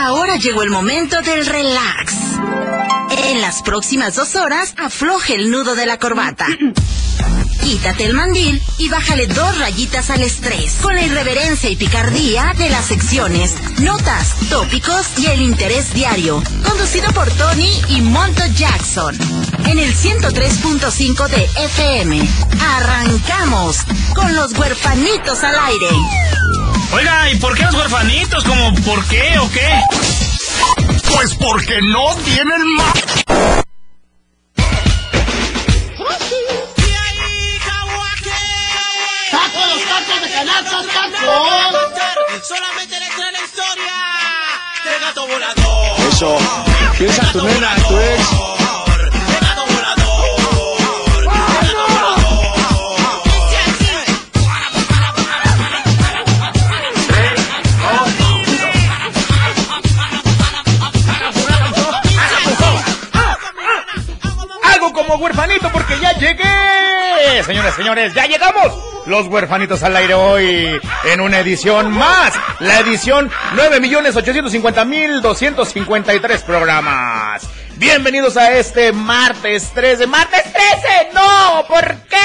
Ahora llegó el momento del relax. En las próximas dos horas, afloje el nudo de la corbata. Quítate el mandil y bájale dos rayitas al estrés con la irreverencia y picardía de las secciones, notas, tópicos y el interés diario. Conducido por Tony y Monto Jackson. En el 103.5 de FM. Arrancamos con los huerfanitos al aire. Oiga, ¿y por qué los huerfanitos? ¿Como por qué o qué? Pues porque no tienen más. Solamente le trae la historia de gato volador. Eso. Piensa tu nena, tu ex. Señores, ya llegamos. Los huerfanitos al aire hoy en una edición más. La edición 9.850.253 programas. Bienvenidos a este martes 13. ¡Martes 13! ¡No! ¿Por qué?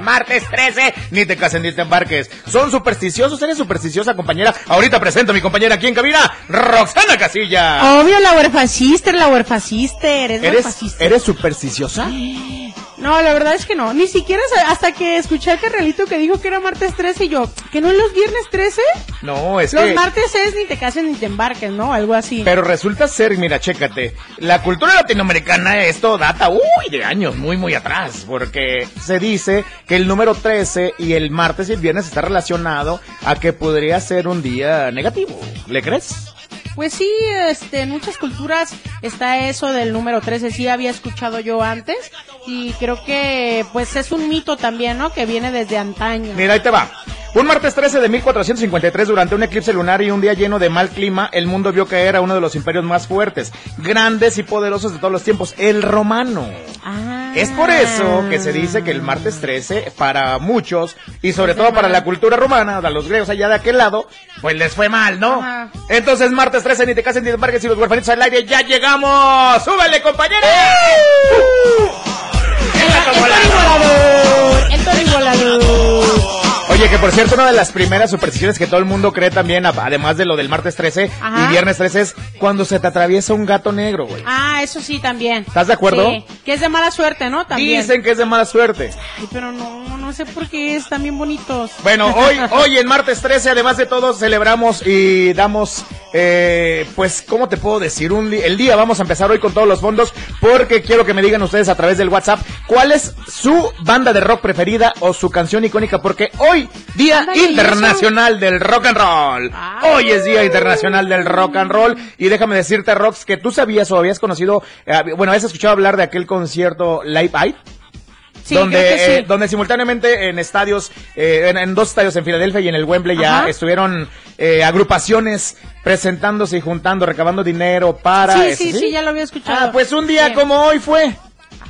Martes 13. Ni te casen ni te embarques. ¿Son supersticiosos? ¿Eres supersticiosa, compañera? Ahorita presento a mi compañera aquí en cabina, Roxana Casilla. Obvio, la huerfasister, la huerfasister. ¿Eres, ¿Eres? ¿Eres supersticiosa? No, la verdad es que no. Ni siquiera hasta que escuché a Carrelito que dijo que era martes 13 y yo, ¿que no es los viernes 13? No, es Los que... martes es ni te cases ni te embarques, ¿no? Algo así. Pero resulta ser, mira, chécate, la cultura latinoamericana, esto data, uy, de años, muy, muy atrás, porque se dice que el número 13 y el martes y el viernes está relacionado a que podría ser un día negativo. ¿Le crees? Pues sí, este, en muchas culturas está eso del número 13, sí había escuchado yo antes y creo que pues es un mito también, ¿no? Que viene desde antaño. Mira, ahí te va. Un martes 13 de 1453, durante un eclipse lunar y un día lleno de mal clima, el mundo vio caer a uno de los imperios más fuertes, grandes y poderosos de todos los tiempos, el romano. Ah. Es por eso que se dice que el martes 13, para muchos, y sobre todo para la cultura romana, a los griegos allá de aquel lado, pues les fue mal, ¿no? Ajá. Entonces, martes 13, ni te casen ni te embarques y los huerfanitos al aire, ¡ya llegamos! ¡Súbele, compañera! El, el Tony volador, el volador. Oye, que por cierto, una de las primeras supersticiones que todo el mundo cree también, además de lo del martes 13 Ajá. y viernes 13, es cuando se te atraviesa un gato negro, güey. Ah, eso sí también. ¿Estás de acuerdo? Sí, que es de mala suerte, ¿no? También. Dicen que es de mala suerte. Ay, pero no, no sé por qué están bien bonitos. Bueno, hoy, hoy en martes 13, además de todo, celebramos y damos, eh, pues, ¿cómo te puedo decir? Un el día vamos a empezar hoy con todos los fondos, porque quiero que me digan ustedes a través del WhatsApp cuál es su banda de rock preferida o su canción icónica, porque hoy, Día Ándale, ¿y Internacional del Rock and Roll. Ah. Hoy es Día Internacional del Rock and Roll, y déjame decirte, Rox, que tú sabías o habías conocido, eh, bueno, habías escuchado hablar de aquel concierto Live Aid Sí, donde, sí. eh, donde simultáneamente en estadios, eh, en, en dos estadios en Filadelfia y en el Wembley ya estuvieron eh, agrupaciones presentándose y juntando, recabando dinero para... sí, eso, sí, sí, ya lo había escuchado. Ah, pues un día como hoy fue.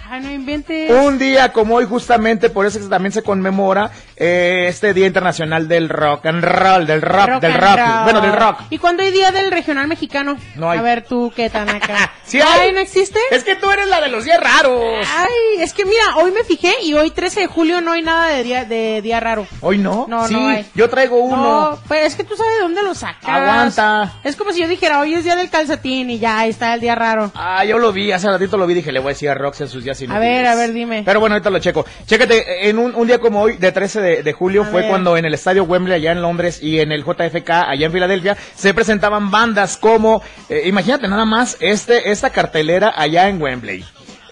Ay, no inventes. Un día como hoy justamente, por eso que también se conmemora eh, este Día Internacional del Rock and Roll, del rock, Rock del rock, bueno, del rock. ¿Y cuándo hay día del regional mexicano? No hay. A ver tú, ¿qué tan acá? Sí hay. Ay, ¿no existe? Es que tú eres la de los días raros. Ay, es que mira, hoy me fijé y hoy 13 de julio no hay nada de día, de día raro. Hoy no. No, sí, no hay. yo traigo uno. No, pues es que tú sabes de dónde lo sacas. Aguanta. Es como si yo dijera, hoy es día del calcetín y ya, ahí está el día raro. Ah, yo lo vi, hace ratito lo vi, dije, le voy a decir a Rox en sus días A inútiles. ver, a ver, dime. Pero bueno, ahorita lo checo. Chécate, en un, un día como hoy, de 13 de, de julio, A fue ver. cuando en el estadio Wembley, allá en Londres, y en el JFK, allá en Filadelfia, se presentaban bandas como, eh, imagínate nada más, este, esta cartelera allá en Wembley.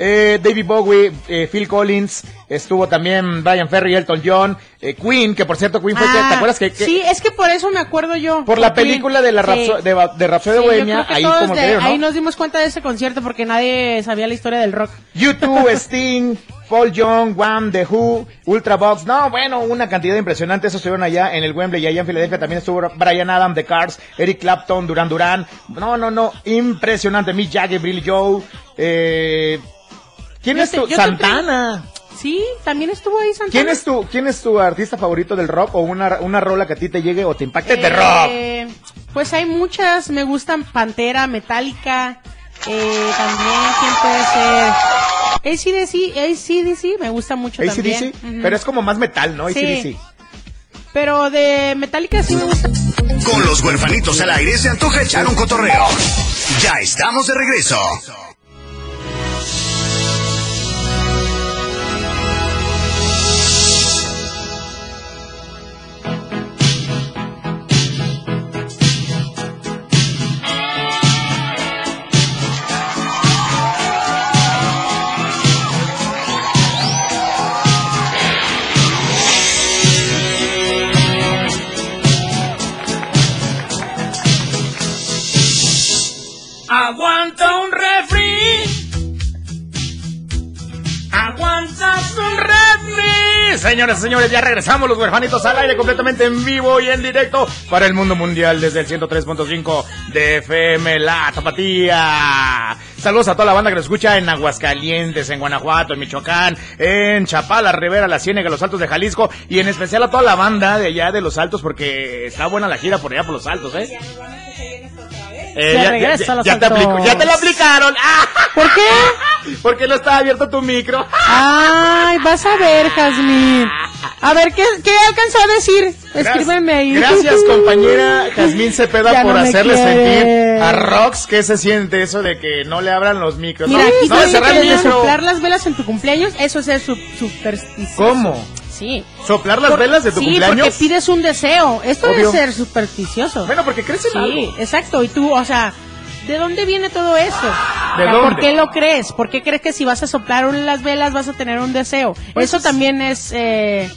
Eh, David Bowie, eh, Phil Collins, estuvo también Brian Ferry, Elton John, eh, Queen, que por cierto Queen fue, que- Ah, ¿te acuerdas que, que- Sí, es que por eso me acuerdo yo. por la Queen. película de la Sí. Rapso- de, Ba- de Rhapsody Sí, Bohemia, creo que ahí como de- que, ¿no? ahí nos dimos cuenta de ese concierto porque nadie sabía la historia del rock. YouTube, Sting, Paul Young, Wham, The Who, Ultravox, no, bueno, una cantidad impresionante, esos estuvieron allá en el Wembley y allá en Filadelfia también estuvo Brian Adam, The Cars, Eric Clapton, Duran Duran, no, no, no, impresionante, Mick Jagger, Billy Joe, eh, ¿quién Yo es tu? te Santana. Sí, también estuvo ahí Santana. ¿Quién es tu, quién es tu artista favorito del rock o una, una rola que a ti te llegue o te impacte de rock? Eh, Pues hay muchas, me gustan Pantera, Metallica, eh, también, ¿quién puede ser? ACDC, ACDC, me gusta mucho también. ACDC, Ujú. pero es como más metal, ¿no? Sí. ACDC. Pero de Metallica sí me gusta. Con los huerfanitos al aire se antoja echar un cotorreo. Ya estamos de regreso. Y señores, ya regresamos los huerfanitos al aire completamente en vivo y en directo para el mundo mundial desde el 103.5 de FM La Tapatía. Saludos a toda la banda que nos escucha en Aguascalientes, en Guanajuato, en Michoacán, en Chapala, Rivera, La Ciénega, Los Altos de Jalisco y en especial a toda la banda de allá de Los Altos porque está buena la gira por allá por Los Altos, ¿eh? Eh, Ya regresa a Los ya te aplicó- ya te lo aplicaron. ¡Ah! ¿Por qué? Porque no está abierto tu micro. Ay, vas a ver, Jazmín. A ver, ¿qué, qué alcanzó a decir? Escríbeme ahí. Gracias, compañera Jazmín Cepeda, Ya por no hacerle sentir a Rox que se siente eso de que no le abran los micros. Mira, aquí no, cerrar que el micro. soplar las velas en tu cumpleaños, eso es ser su supersticioso. ¿Cómo? Sí. ¿Soplar las Por- velas de tu sí, cumpleaños? porque pides un deseo. Esto Obvio. es ser supersticioso. Bueno, porque crees en Sí, algo. exacto. Y tú, o sea, ¿de dónde viene todo eso? ¿De O sea, dónde? ¿Por qué lo crees? ¿Por qué crees que si vas a soplar las velas vas a tener un deseo? Pues eso es- también es... Eh,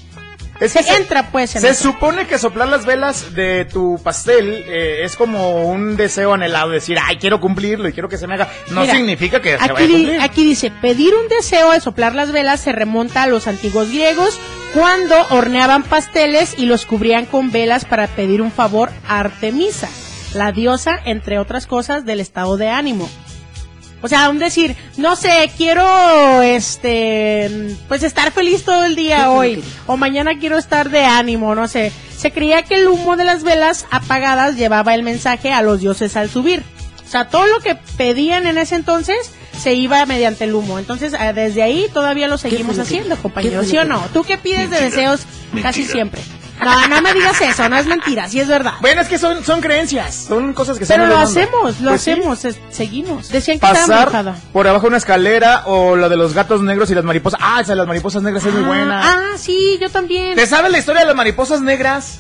Es que se entra, pues, en Se eso. supone que soplar las velas de tu pastel eh, es como un deseo anhelado, decir, ay, quiero cumplirlo y quiero que se me haga. No Mira, significa que se vaya a aquí, cumplir. aquí dice, pedir un deseo de soplar las velas se remonta a los antiguos griegos cuando horneaban pasteles y los cubrían con velas para pedir un favor a Artemisa, la diosa, entre otras cosas, del estado de ánimo. O sea, un decir, no sé, quiero, este, pues estar feliz todo el día hoy, o mañana quiero estar de ánimo, no sé. Se creía que el humo de las velas apagadas llevaba el mensaje a los dioses al subir. O sea, todo lo que pedían en ese entonces se iba mediante el humo. Entonces, eh, desde ahí todavía lo seguimos haciendo, compañeros, ¿sí o no? ¿Tú qué pides de deseos casi siempre? No, no me digas eso, no es mentira, sí es verdad. Bueno, es que son, son creencias, son cosas que son Pero lo hacemos, lo Pues sí. hacemos, es- seguimos. Decían que estaba pasar embrujada. por abajo de una escalera o lo de los gatos negros y las mariposas. Ah, esa de las mariposas negras es muy Ah, buena. Ah, sí, yo también. ¿Te sabes la historia de las mariposas negras?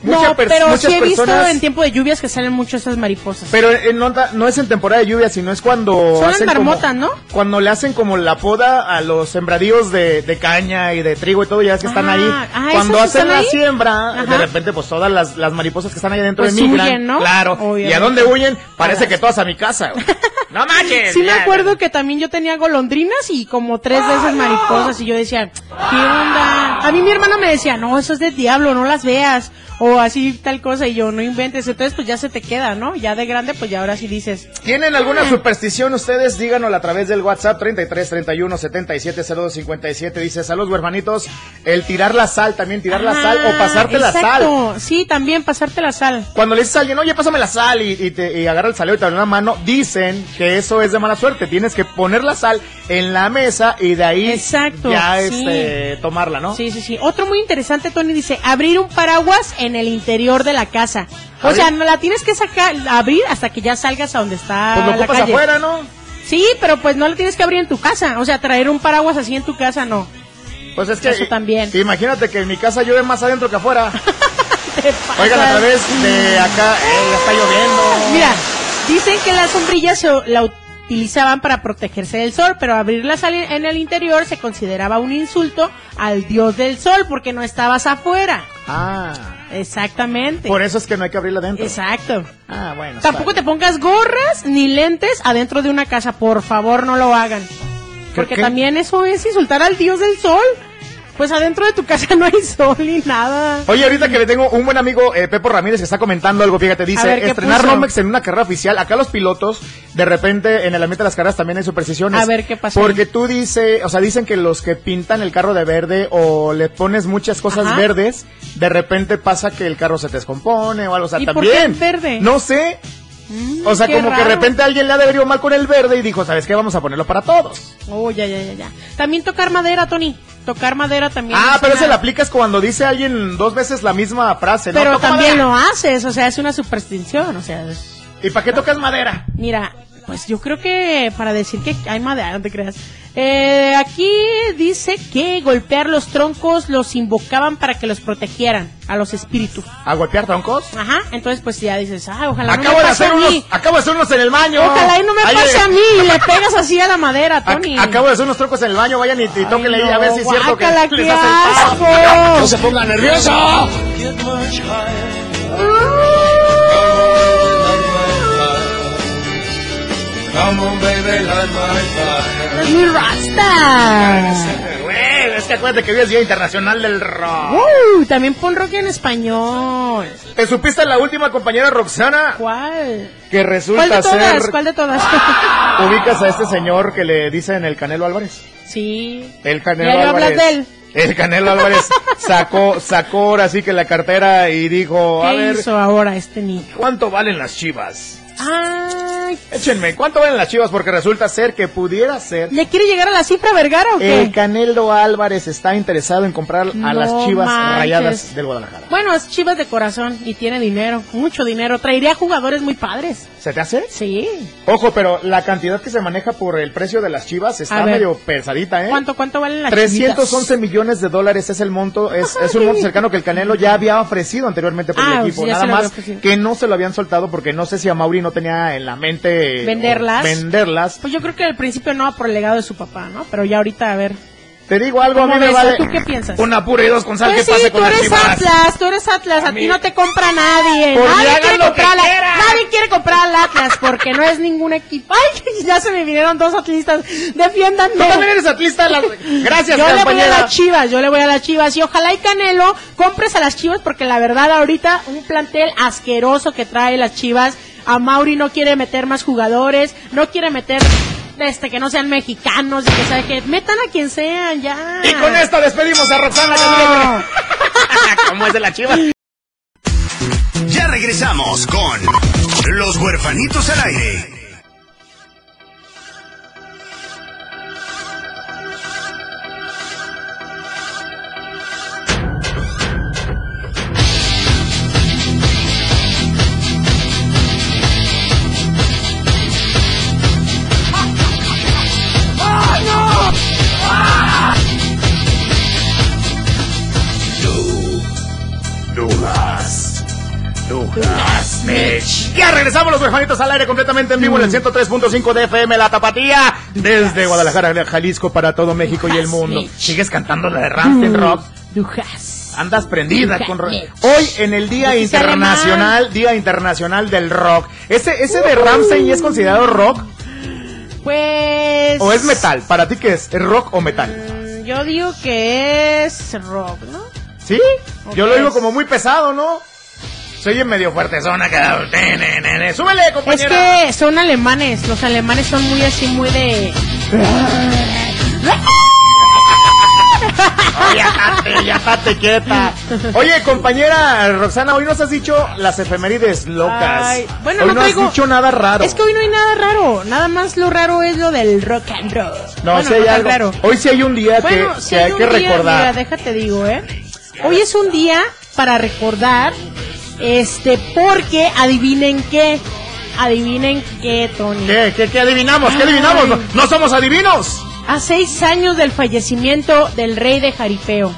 No, Mucha pero muchas sí he visto personas- en tiempo de lluvias que salen mucho esas mariposas. Pero no, ta- no es en temporada de lluvia, sino es cuando Son hacen como- marmotas, ¿no? Cuando le hacen como la poda a los sembradíos de, de caña y de trigo y todo, ya es que están Ah, ahí. ah, cuando ¿esas hacen la ahí? siembra, Ajá. de repente pues todas las, las mariposas que están ahí adentro Pues emigran. huyen, ¿no? Claro. ¿Y a dónde huyen? Parece que todas a mi casa. no manches. Sí me acuerdo que también yo tenía golondrinas y como tres de esas mariposas y yo decía, ¿qué onda? A mí mi hermana me decía, no, eso es del diablo, no las veas. O así tal cosa y yo, no inventes. Entonces pues ya se te queda, ¿no? Ya de grande pues ya ahora sí dices, ¿Tienen alguna superstición ustedes? Díganosla a través del WhatsApp 33 31 77 02 57. Dice, saludos hermanitos. El tirar la sal, también tirar la sal o "Ah, pasarte la sal. Sí, también pasarte la sal. Cuando le dices a alguien, oye, pásame la sal y, y te, y agarra el salero y te da una mano, dicen que eso es de mala suerte. Tienes que poner la sal en la mesa y de ahí Exacto, ya sí. este, tomarla, ¿no? Sí, sí, sí. Otro muy interesante, Tony, dice, abrir un paraguas en el interior de la casa. O sea, no la tienes que sacar, abrir hasta que ya salgas a donde está Pues lo la calle. afuera, ¿no? Sí, pero pues no la tienes que abrir en tu casa. O sea, traer un paraguas así en tu casa, no. Pues es que. Eso también. Imagínate que en mi casa llueve más adentro que afuera. Oigan, a través de acá, eh, está lloviendo. Mira, dicen que las sombrillas se, la utilizaban para protegerse del sol, pero abrir la sal en el interior se consideraba un insulto al dios del sol porque no estabas afuera. Ah. Exactamente. Por eso es que no hay que abrirla adentro. Exacto. Ah, bueno. Tampoco te pongas gorras ni lentes adentro de una casa, por favor no lo hagan. Porque qué? también eso es insultar al dios del sol. Pues adentro de tu casa no hay sol ni nada. Oye, ahorita que le tengo un buen amigo, eh, Pepo Ramírez, que está comentando algo, fíjate, dice, ver, ¿qué estrenar puso? Romex en una carrera oficial. Acá los pilotos, de repente, en el ambiente de las carreras también hay supersticiones. A ver, ¿qué pasó Porque tú dice, o sea, dicen que los que pintan el carro de verde o le pones muchas cosas Ajá. verdes, de repente pasa que el carro se descompone o algo, o sea, ¿Y por también. qué verde? No sé. Mm, O sea, como que de raro. repente alguien le ha de mal con el verde y dijo, ¿sabes qué? Vamos a ponerlo para todos. Oh, ya, ya, ya, ya. También tocar madera, Tony. Tocar madera también. Ah, pero se la aplicas cuando dice alguien dos veces la misma frase, ¿no? Pero también madera. lo haces, o sea, es una superstición, o sea, es- ¿Y para qué tocas madera? mira, pues yo creo que para decir que hay madera, no te creas. Eh, aquí dice que golpear los troncos los invocaban para que los protegieran a los espíritus. ¿A golpear troncos? Ajá, entonces pues ya dices, ah, ojalá no Acabo me de pase hacer a unos, mí. acabo de hacer unos en el baño. Ojalá y no me Ay, pase eh, a mí y le pegas así a la madera, ac- Tony. acabo de hacer unos troncos en el baño, vayan y, y tóquenle ahí a ver si es cierto que les qué hace el asco. paro. ¡No se ponga nervioso! Es muy rasta. Güey, es que acuérdate que hoy es Día Internacional del Rock. Uh, también pon rock en español. ¿Te supiste la última compañera Roxana? ¿Cuál? Que ¿Cuál resulta de todas? ser... ¿Cuál de todas? Ubicas a este señor que le dicen el Canelo Álvarez. sí. El Canelo Ya Álvarez. hablas de él. El Canelo Álvarez sacó, sacó ahora sí que la cartera y dijo, a ¿Qué ver, hizo ahora este niño? ¿cuánto valen las chivas? Ay, Échenme, ¿cuánto valen las chivas? Porque resulta ser que pudiera ser ¿le quiere llegar a la cifra Vergara o qué? el Canelo Álvarez está interesado en comprar a las chivas manches. rayadas del Guadalajara. Bueno, es chivas de corazón y tiene dinero, mucho dinero. Traería jugadores muy padres. ¿Se te hace? Sí. Ojo, pero la cantidad que se maneja por el precio de las chivas está medio pesadita, ¿eh? ¿Cuánto, cuánto valen las 311 chivitas? millones de dólares es el monto, es, es un monto cercano que el Canelo ya había ofrecido anteriormente por Ah, el equipo, sí, ya nada más que no se lo habían soltado porque no sé si a Mauri no tenía en la mente ¿Venderlas? o venderlas. Pues yo creo que al principio no por el legado de su papá, ¿no? Pero ya ahorita a ver. Te digo algo, a mí ¿Cómo me vale ¿Tú qué piensas? una pura y dos con sal Pues sí, pase tú con las eres chivas. Atlas, tú eres Atlas, a, A ti no te compra nadie. Pues nadie quiere comprar la- quieran. nadie quiere comprar al Atlas porque no es ningún equipo. Ay, ya se me vinieron dos atlistas. Defiéndanme. Tú también eres atlista, la- gracias Yo le voy a compañera. las chivas, yo le voy a las chivas. Y ojalá y Canelo compres a las chivas porque la verdad ahorita un plantel asqueroso que trae las chivas. A Mauri no quiere meter más jugadores, no quiere meter este que no sean mexicanos y que sabe que metan a quien sean ya. Y con esto despedimos a Roxana Camilo. ¿Cómo es de la chiva? Ya regresamos con Los Huerfanitos al Aire. Regresamos los huerfanitos al aire completamente en vivo en el 103.5 de FM La Tapatía desde Guadalajara, Jalisco para todo México y el mundo. Mitch. ¿Sigues cantando la de Ramstein Rock? Dujas. Andas prendida con rock. Hoy en el Día Internacional, Día Internacional del Rock. ¿Ese, ese de Ramstein es considerado rock Pues. o es metal? ¿Para ti qué es? ¿Es rock o metal? Mm, Yo digo que es rock, ¿no? ¿Sí? Yo lo digo como muy pesado, ¿no? Se oye medio fuertezona ¡Súbele, Es compañera! que son alemanes, los alemanes son muy así, muy de... Oye, ya quieta. Oye, compañera Roxana, hoy nos has dicho las efemérides locas. Ay, bueno, hoy no no, traigo- has dicho nada raro. Es que hoy no hay nada raro, nada más lo raro es lo del rock and roll. no, Bueno, hay algo. raro. Hoy sí hay un día Bueno, que, hay hay un que día, recordar. Mira, déjate digo, ¿eh? Hoy es un día para recordar, este, porque adivinen qué, adivinen qué, Tony. ¿Qué, qué, qué adivinamos? ¿Qué adivinamos? No, no somos adivinos. A seis años del fallecimiento del rey de Jaripeo.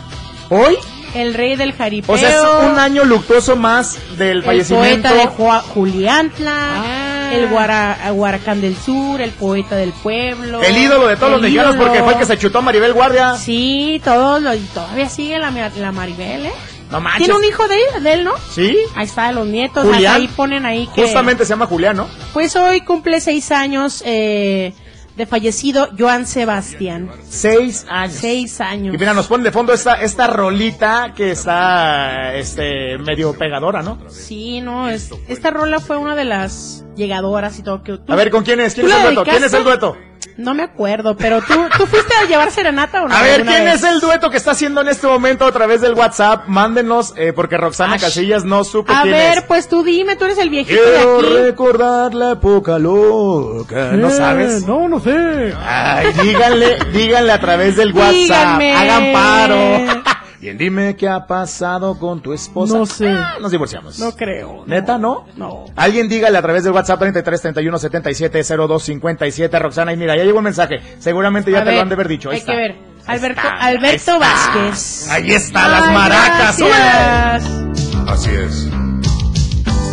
¿Hoy? El rey del jaripeo. O sea, es un año luctuoso más del el fallecimiento. poeta de Ju- Juliantla, Ah. el Guara, Guaracán del Sur, el poeta del pueblo. El ídolo de todos los el mexicanos porque fue el que se chutó a Maribel Guardia. Sí, todos los, todavía sigue la, la Maribel, ¿eh? No manches. Tiene un hijo de él, de él, ¿no? ¿Sí? Ahí está, los nietos, Julián. ahí ponen ahí que... Justamente se llama Julián, ¿no? Pues hoy cumple seis años, eh, de fallecido Joan Sebastián. Seis años. Seis años. Y mira, nos pone de fondo esta, esta rolita que está este medio pegadora, ¿no? Sí, no, es, esta rola fue una de las llegadoras y todo. Que tú- A ver, ¿con quién es? ¿Quién ¿Tú es el dueto? ¿Quién es el dueto? No me acuerdo, pero tú, ¿tú fuiste a llevar serenata o no? A ver, ¿quién vez? es el dueto que está haciendo en este momento a través del WhatsApp? Mándenos, eh, porque Roxana Ash. Casillas no supe A quién ver, es. pues tú dime, tú eres el viejito Quiero de aquí. recordar la época loca. ¿No sabes? No, no sé. Ay, díganle, díganle a través del WhatsApp. Díganme. Hagan paro. Bien, dime qué ha pasado con tu esposa. No sé. Ah, nos divorciamos. No creo. ¿Neta, no? No. Alguien dígale a través del WhatsApp 33 31 77 02 57 Roxana y mira, ya llegó un mensaje. Seguramente ya A te lo han de haber dicho. Ahí Hay está. que ver. Alberto, está, Alberto está. Vázquez. Ahí está, las Ay, maracas. gracias. Así es.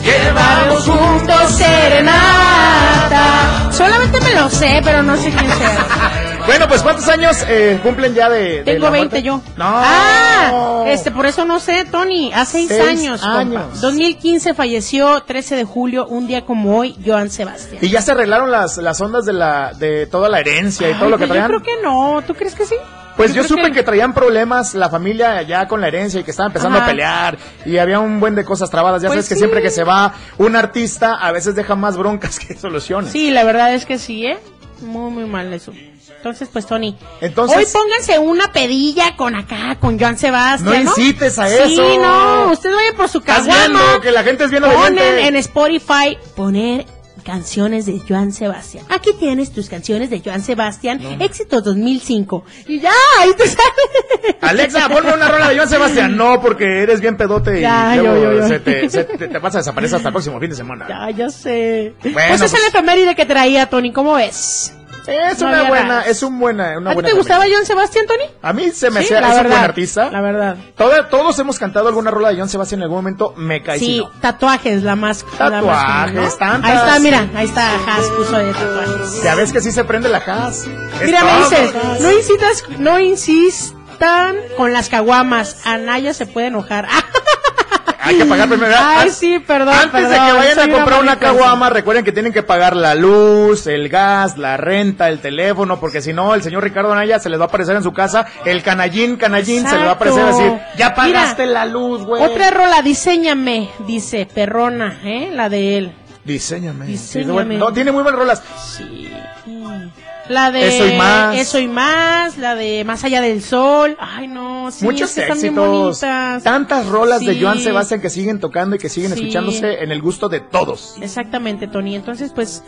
Llevamos juntos serenata. Solamente me lo sé, pero no sé quién sea. Bueno, pues ¿cuántos años eh, cumplen ya de, de Tengo la 20 muerte? yo. No. Ah, este, por eso no sé, Tony. Hace seis, Seis años, compa. años. 2015 falleció, 13 de julio, un día como hoy, Joan Sebastián. Y ya se arreglaron las, las ondas de la de toda la herencia y todo lo que traían. Yo creo que no. ¿Tú crees que sí? Pues yo, supe que... traían problemas la familia ya con la herencia y que estaban empezando Ajá. a pelear y había un buen de cosas trabadas. Ya Pues sabes que sí. siempre que se va un artista a veces deja más broncas que soluciones. Sí, la verdad es que sí, ¿eh? Muy, muy mal eso. Entonces, pues, Tony. Entonces- Hoy pónganse una pedilla con acá, con Joan Sebastián. No incites a Sí, eso. no. Usted vaya por su viendo que la gente es bien Ponen obediente. en Spotify, poner canciones de Joan Sebastián. Aquí tienes tus canciones de Joan Sebastián, éxito 2005. Y ya, ahí te sale. Alexa, ponme una rola de Joan Sebastián. No, porque eres bien pedote y luego yo, yo, yo. Se, te, se te- te vas a desaparecer hasta el próximo fin de semana. Ya, ya sé. Bueno, pues esa es pues- la efeméride que traía, Tony. ¿Cómo ves? Es No una buena, nada. es un buena, una ¿A ti buena te gustaba. Joan Sebastián, Tony? A mí se me Sí, hacía, es un buen artista. La verdad. Toda- todos hemos cantado alguna rola de Joan Sebastián en algún momento, me si Sí, tatuajes, la más. la más Tatuajes, tantas. Ahí está, mira, ahí está, Has puso de tatuajes. Ya ves que sí se prende la. Es Mira, me todo, dice, Jazz. no incitas, no insistan con las caguamas, Anaya se puede enojar. Hay que pagar primero. Ay, sí, perdón, Antes de que vayan a comprar una caguama, recuerden que tienen que pagar la luz, el gas, la renta, el teléfono, porque si no, el señor Ricardo Anaya se les va a aparecer en su casa, el canallín, canallín, se le va a aparecer a decir, ya pagaste Mira, la luz, güey. Otra rola, diseñame, dice Perrona, ¿eh? La de él. Diseñame. Bueno, no, tiene muy buenas rolas. Sí. La de Eso y más. Eso y más, la de Más allá del sol. Ay, no, sí, Muchos es que están bien éxitos. bonitas. Tantas rolas de. Joan Sebastián que siguen tocando y que siguen Sí. escuchándose en el gusto de todos. Exactamente, Tony. Entonces, pues,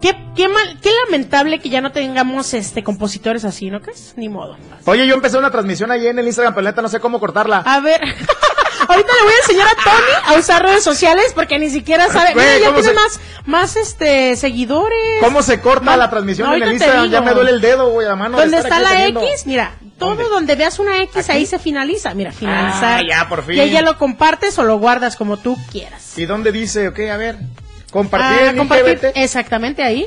qué, qué mal, qué lamentable que ya no tengamos este compositores así, ¿no crees? Ni modo. Oye, yo empecé una transmisión ahí en el Instagram, pero neta no sé cómo cortarla. A ver, ahorita le voy a enseñar a Tony a usar redes sociales porque ni siquiera sabe. Mira, ya ¿cómo tiene se- más, más este seguidores. ¿Cómo se corta la transmisión en ahorita el Instagram? Ya me duele el dedo, güey, a mano. de Donde estar está la teniendo. X, mira, todo ¿Dónde? donde veas una X ¿Aquí? ahí se finaliza. Mira, finalizar. Ah, ya, por fin. Y ahí ya lo compartes o lo guardas como tú quieras. ¿Y dónde dice? Ok, a ver. Compartir Ah, en compartir, IGBT. exactamente ahí.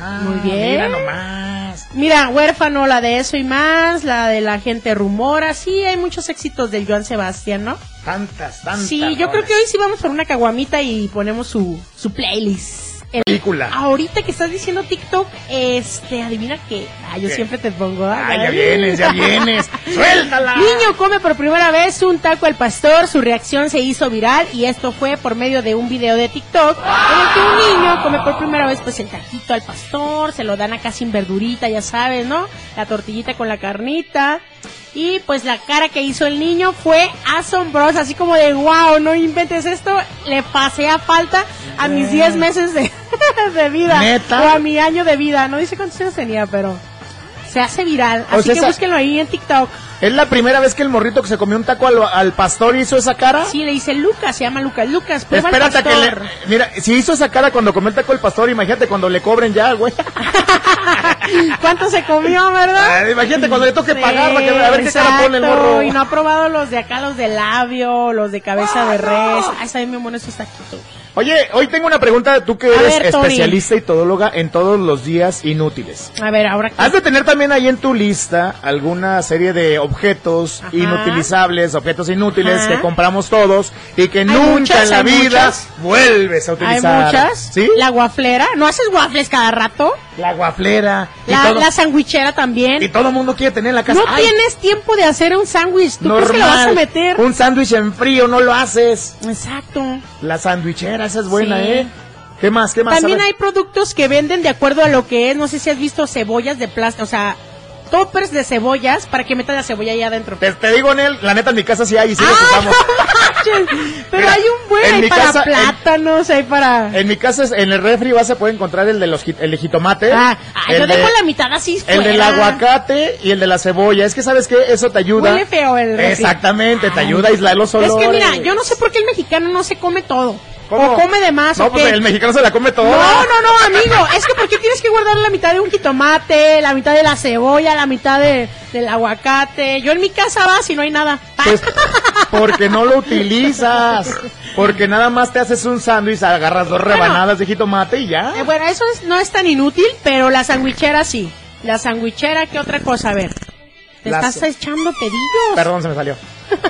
Ah, muy bien. Mira nomás. Mira, huérfano, la de eso y más, la de la gente rumora, sí, hay muchos éxitos del Joan Sebastián, ¿no? Tantas, tantas. Sí, yo creo que hoy sí vamos por una caguamita y ponemos su, su playlist. El- Película. ahorita que estás diciendo TikTok, este, adivina qué. Ah, yo ¿Qué? siempre te pongo. ah, Ay, ya vienes, ya vienes. ¡Suéltala! Niño come por primera vez un taco al pastor, su reacción se hizo viral y esto fue por medio de un video de TikTok en el que un niño come por primera vez pues el taquito al pastor, se lo dan acá sin verdurita, ya sabes, ¿no? La tortillita con la carnita y pues la cara que hizo el niño fue asombrosa, así como de wow, no inventes esto, le pasé a falta a mis 10 meses de, de vida ¿Neta? o a mi año de vida, no dice cuántos años tenía, pero se hace viral, O así sea, que búsquenlo ahí en TikTok. ¿Es la primera vez que el morrito que se comió un taco al, al pastor hizo esa cara? Sí, le dice Lucas, se llama Lucas. Lucas, prueba el Espérate a que le... Mira, si hizo esa cara cuando comió el taco al pastor, imagínate cuando le cobren ya, güey. ¿Cuánto se comió, verdad? Ah, imagínate cuando le toque Sí, pagar, a ver qué cara pone el exacto, morro. Y no ha probado los de acá, los de labio, los de cabeza de res. Ay, está bien buenos esos taquitos. Oye, hoy tengo una pregunta, tú que eres ver, especialista y todóloga en todos los días inútiles. A ver, ahora Has de tener también ahí en tu lista alguna serie de objetos Ajá. inutilizables, objetos inútiles Ajá. que compramos todos y que nunca muchas, en la hay vida muchas. vuelves a hay utilizar. muchas. ¿Sí? La guaflera. ¿No haces waffles cada rato? La guaflera. La, todo- la sandwichera también. Y todo el mundo quiere tener en la casa. No Ay, tienes tiempo de hacer un sándwich. ¿Tú crees que lo vas a normal. meter? Un sándwich en frío, no lo haces. Exacto. La sandwichera, esa es buena, Sí. ¿eh? ¿Qué más? ¿Qué más? También hay productos que venden de acuerdo a lo que es. No sé si has visto cebollas de plástico. O sea, toppers de cebollas para que metas la cebolla ahí adentro. Te, te digo, Nel, la neta en mi casa sí hay y sí los ¡Ay, usamos. no manches! Pero Mira, hay un buen en hay para casa- en- plátanos, hay para... En mi casa, es- en el refri vas a poder encontrar el de los el de jitomate. Ah, ah, el yo de- dejo la mitad así El del fuera. aguacate y el de la cebolla. Es que, ¿sabes qué? Eso te ayuda. Huele feo el refri. Exactamente, te Ay. ayuda a aislar los Es olores. que mira, yo no sé por qué el mexicano no se come todo. ¿Cómo? O come de más, No, o pues qué. el mexicano se la come todo. No, no, no, amigo. Es que ¿por qué tienes que guardar la mitad de un jitomate, la mitad de la cebolla, la mitad de, del aguacate? Yo en mi casa va si no hay nada. Pues porque no lo utilizas. Porque nada más te haces un sándwich, agarras dos Bueno. rebanadas de jitomate y ya. Eh, bueno, eso es- no es tan inútil, pero la sandwichera sí. La sandwichera, ¿qué otra cosa? A ver. Te estás echando pedillos. Perdón, se me salió.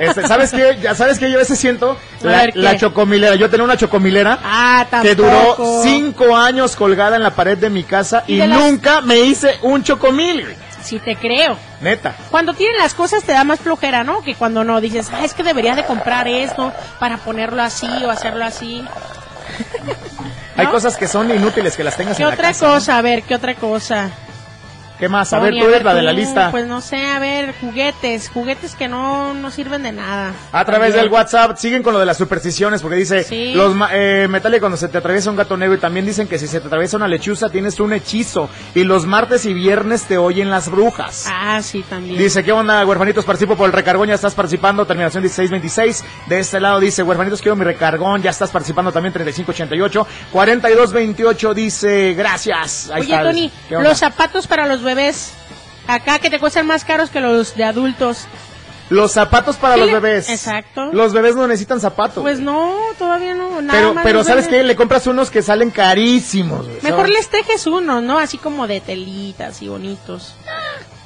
Este, ¿Sabes qué? Ya sabes que yo a veces siento la, ver, ¿qué? la chocomilera. Yo tenía una chocomilera Ah, que duró cinco años colgada en la pared de mi casa ¿Y y, de las- nunca me hice un chocomil. Sí te creo. Neta. Cuando tienen las cosas te da más flojera, ¿no? Que cuando no dices, ah, es que debería de comprar esto para ponerlo así o hacerlo así. Hay cosas que son inútiles que las tengas ¿Qué en la otra casa. cosa? A ver, ¿qué otra cosa? ¿Qué más? A ver, tú eres la de la lista. Pues no sé, a ver, juguetes, juguetes que no, no sirven de nada. A través del WhatsApp siguen con lo de las supersticiones porque dice Sí. los eh, Metalia cuando se te atraviesa un gato negro y también dicen que si se te atraviesa una lechuza tienes un hechizo y los martes y viernes te oyen las brujas. Ah, sí, también. Dice, ¿qué onda, huerfanitos? Participo por el recargón, ya estás participando, terminación 1626. De este lado dice, huerfanitos, quiero mi recargón, ya estás participando también 3588. 4228 dice, gracias. Ahí Oye, está. Tony, los zapatos para los bebés. Acá que te cuestan más caros que los de adultos. Los zapatos para ¿Qué los le- bebés. Exacto. Los bebés no necesitan zapatos. Pues no, todavía no. Nada pero, más pero ¿sabes bebés. qué? Le compras unos que salen carísimos. Mejor les tejes uno, ¿no? Así como de telitas y bonitos.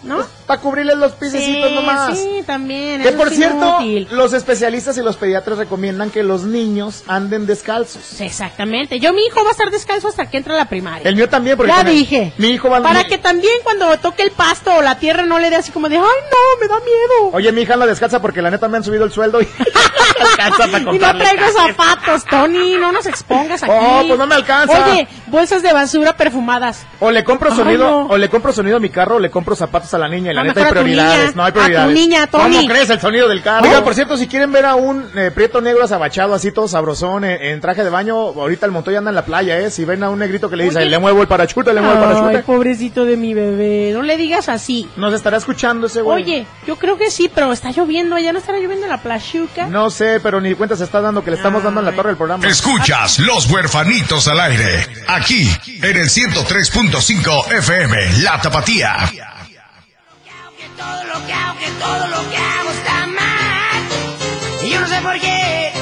¿No? Para cubrirles los pisecitos sí, nomás. sí, también. Que por es cierto, inútil. los especialistas y los pediatras recomiendan que los niños anden descalzos. Exactamente. Yo, mi hijo va a estar descalzo hasta que entre a la primaria. El mío también, porque ya dije. mi hijo va Para mi- que también cuando toque el pasto o la tierra no le dé así como de, ay, no, me da miedo. Oye, mi hija anda descalza porque la neta me han subido el sueldo y alcanza para y no traigo zapatos, Tony, no nos expongas aquí. Oh, pues no me alcanza. Oye, bolsas de basura perfumadas. O le compro Ay, sonido, no. o le compro sonido a mi carro, o le compro zapatos a la niña. Y la No, neta hay prioridades. niña. No hay A tu prioridades. niña, Tony. ¿Cómo crees el sonido del carro? Oh. Oiga, por cierto, si quieren ver a un eh, prieto negro azabachado así todo sabrosón en, en traje de baño, ahorita el Montoya anda en la playa, ¿eh? Si ven a un negrito que le dice, le muevo el parachute, le muevo el Ay, pobrecito de mi bebé. No le digas así. Nos estará escuchando ese güey. Oye, yo creo que sí, pero está lloviendo. ¿Ya no estará lloviendo en la plashuca? No sé, pero ni cuenta se está dando que le estamos dando en la torre del programa. Escuchas Los Huerfanitos al aire. Aquí, en el 103.5 FM, La Tapatía. Que todo lo que hago, que todo lo que hago está mal. Y yo no sé por qué.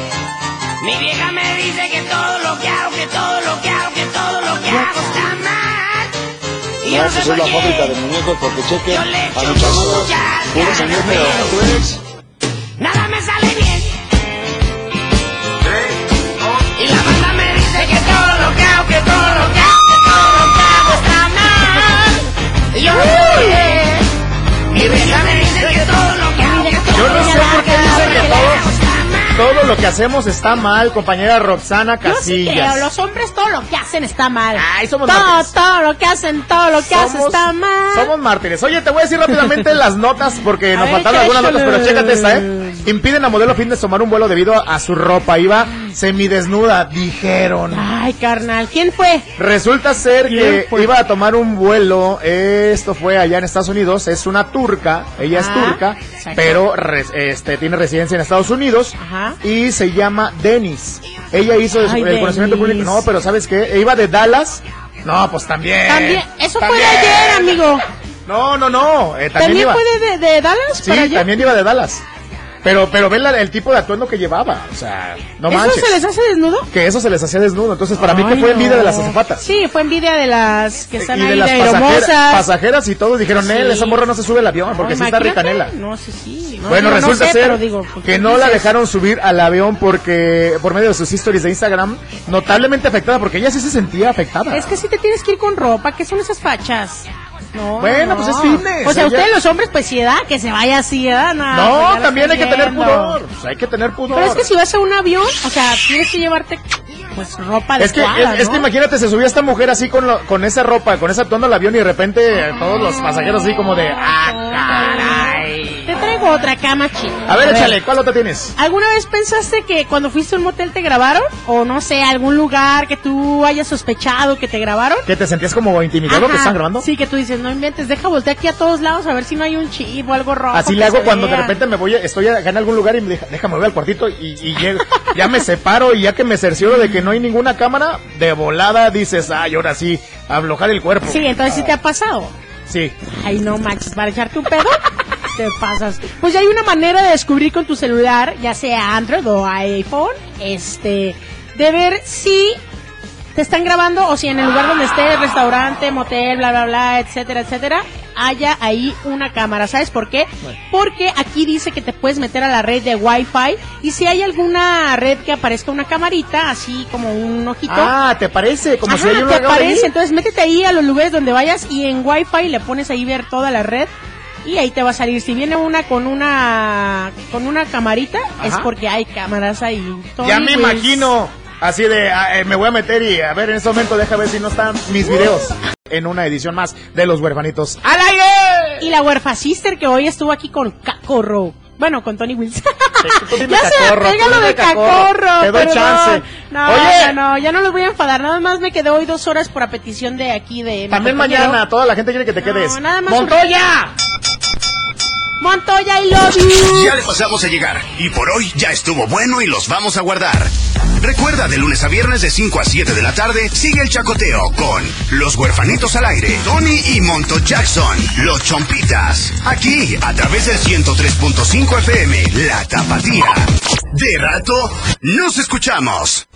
Mi vieja me dice que todo lo que hago, que todo lo que hago, que todo lo que hago está mal. Y yo no sé por qué. muñecos porque cheque Yo le echo muchas ganas, Nada me sale bien. Y yo no sé por qué. Mi vieja me dice que todo lo que hago, que todo Yo no lo sé que por qué dicen. Todo lo hacemos está mal, compañera Roxana Yo sí creo, Casillas. los hombres todo lo que hacen está mal. Ay, somos todo, mártires. todo lo que hacen, todo lo que hacen está mal. somos mártires. Oye, te voy a decir rápidamente las notas porque nos faltaron algunas notas, pero chécate esta, ¿eh? Impiden a modelo fitness tomar un vuelo debido a, a su ropa. Iba semidesnuda, dijeron. Ay, carnal, ¿quién fue? Resulta ser ¿Quién que fue? iba a tomar un vuelo, esto fue allá en Estados Unidos, es una turca, ella es Ah, turca, exacto. pero res- este, tiene residencia en Estados Unidos Ajá. y se llama Dennis. Ella hizo Ay, el conocimiento Dennis. público, no, pero ¿sabes qué? Iba de Dallas, no, pues también. También, eso fue de También. ayer, amigo. No, no, no, eh, también, ¿También iba. fue de, de- de Dallas Sí, para también iba de Dallas. Pero, pero ve la- el tipo de atuendo que llevaba. O sea, no ¿Eso manches. se les hace desnudo? Que eso se les hacía desnudo. Entonces, para mí que Ay, fue envidia de las azafatas. Sí, fue envidia de las que están y ahí de las pasajeras, aeromosas. pasajeras y todos dijeron, Sí. él, esa morra no se sube al avión porque No, sí está ricanela. No sí. No, Bueno, no resulta sé, ser digo, que ¿qué no la dejaron subir al avión porque por medio de sus stories de Instagram, notablemente afectada porque ella sí se sentía afectada. Es que sí te tienes que ir con ropa, ¿qué son esas fachas? No, Bueno, no. pues es fitness, O sea, ella- ustedes los hombres, pues sí, ¿verdad? Que se vaya así, ¿verdad? No, no, pues también hay que tener pudor. Pues hay que tener pudor. Pero es que si vas a un avión, o sea, tienes que llevarte, pues, ropa Es que, es, que imagínate, se subía esta mujer así con, lo- con esa ropa, con ese atuendo al avión y de repente todos los pasajeros así como de, ah, caray. Otra cama, chica. A ver, échale, ¿cuál otra tienes? ¿Alguna vez pensaste que cuando fuiste a un motel te grabaron? O no sé, algún lugar que tú hayas sospechado que te grabaron? ¿Que te sentías como intimidado que están grabando? Sí, que tú dices, no inventes, deja voltear aquí a todos lados a ver si no hay un chip o algo rojo. Así le hago cuando de repente me voy, a- estoy acá en algún lugar y me deja, déjame voy al cuartito y, y llego. ya me separo y ya que me cercioro de que no hay ninguna cámara, de volada dices, ay, ahora sí, a aflojar el cuerpo. Sí, entonces sí te ha pasado. Sí. Ay, no manches, para echarte un pedo, te pasas. Pues ya hay una manera de descubrir con tu celular, ya sea Android o iPhone, este, de ver si te están grabando o si en el lugar donde estés, restaurante, motel, bla, bla, bla, etcétera, etcétera, haya ahí una cámara. ¿Sabes por qué? Porque aquí dice que te puedes meter a la red de Wi-Fi y si hay alguna red que aparezca una camarita, así como un ojito. Ah, ¿te parece? Como si hay te ahí. aparece, entonces métete ahí a los lugares donde vayas y en Wi-Fi le pones ahí ver toda la red y ahí te va a salir. Si viene una con una con una camarita es porque hay cámaras ahí. Ya Tony me Wills. imagino. Así de, ah, eh, me voy a meter y a ver en este momento, deja ver si no están mis videos en una edición más de Los Huerfanitos. ¡Al aire! Y la huerfa sister que hoy estuvo aquí con Cacorro. Bueno, con Tony Wills. Ya se cacorro, pega lo de cacorro. cacorro. Te doy perdón. chance. No, Oye. no, no, ya no los voy a enfadar. Nada más me quedé hoy dos horas por a petición de aquí de. También mañana, toda la gente quiere que te quedes. No, nada más ¡Montoya! Montoya, love you. Ya le pasamos a llegar y por hoy ya estuvo bueno y los vamos a guardar. Recuerda de lunes a viernes de 5 a 7 de la tarde sigue el chacoteo con Los Huerfanitos al aire, Tony y Monto Jackson, Los Chompitas, aquí a través del 103.5 FM, La Tapatía. De rato, nos escuchamos.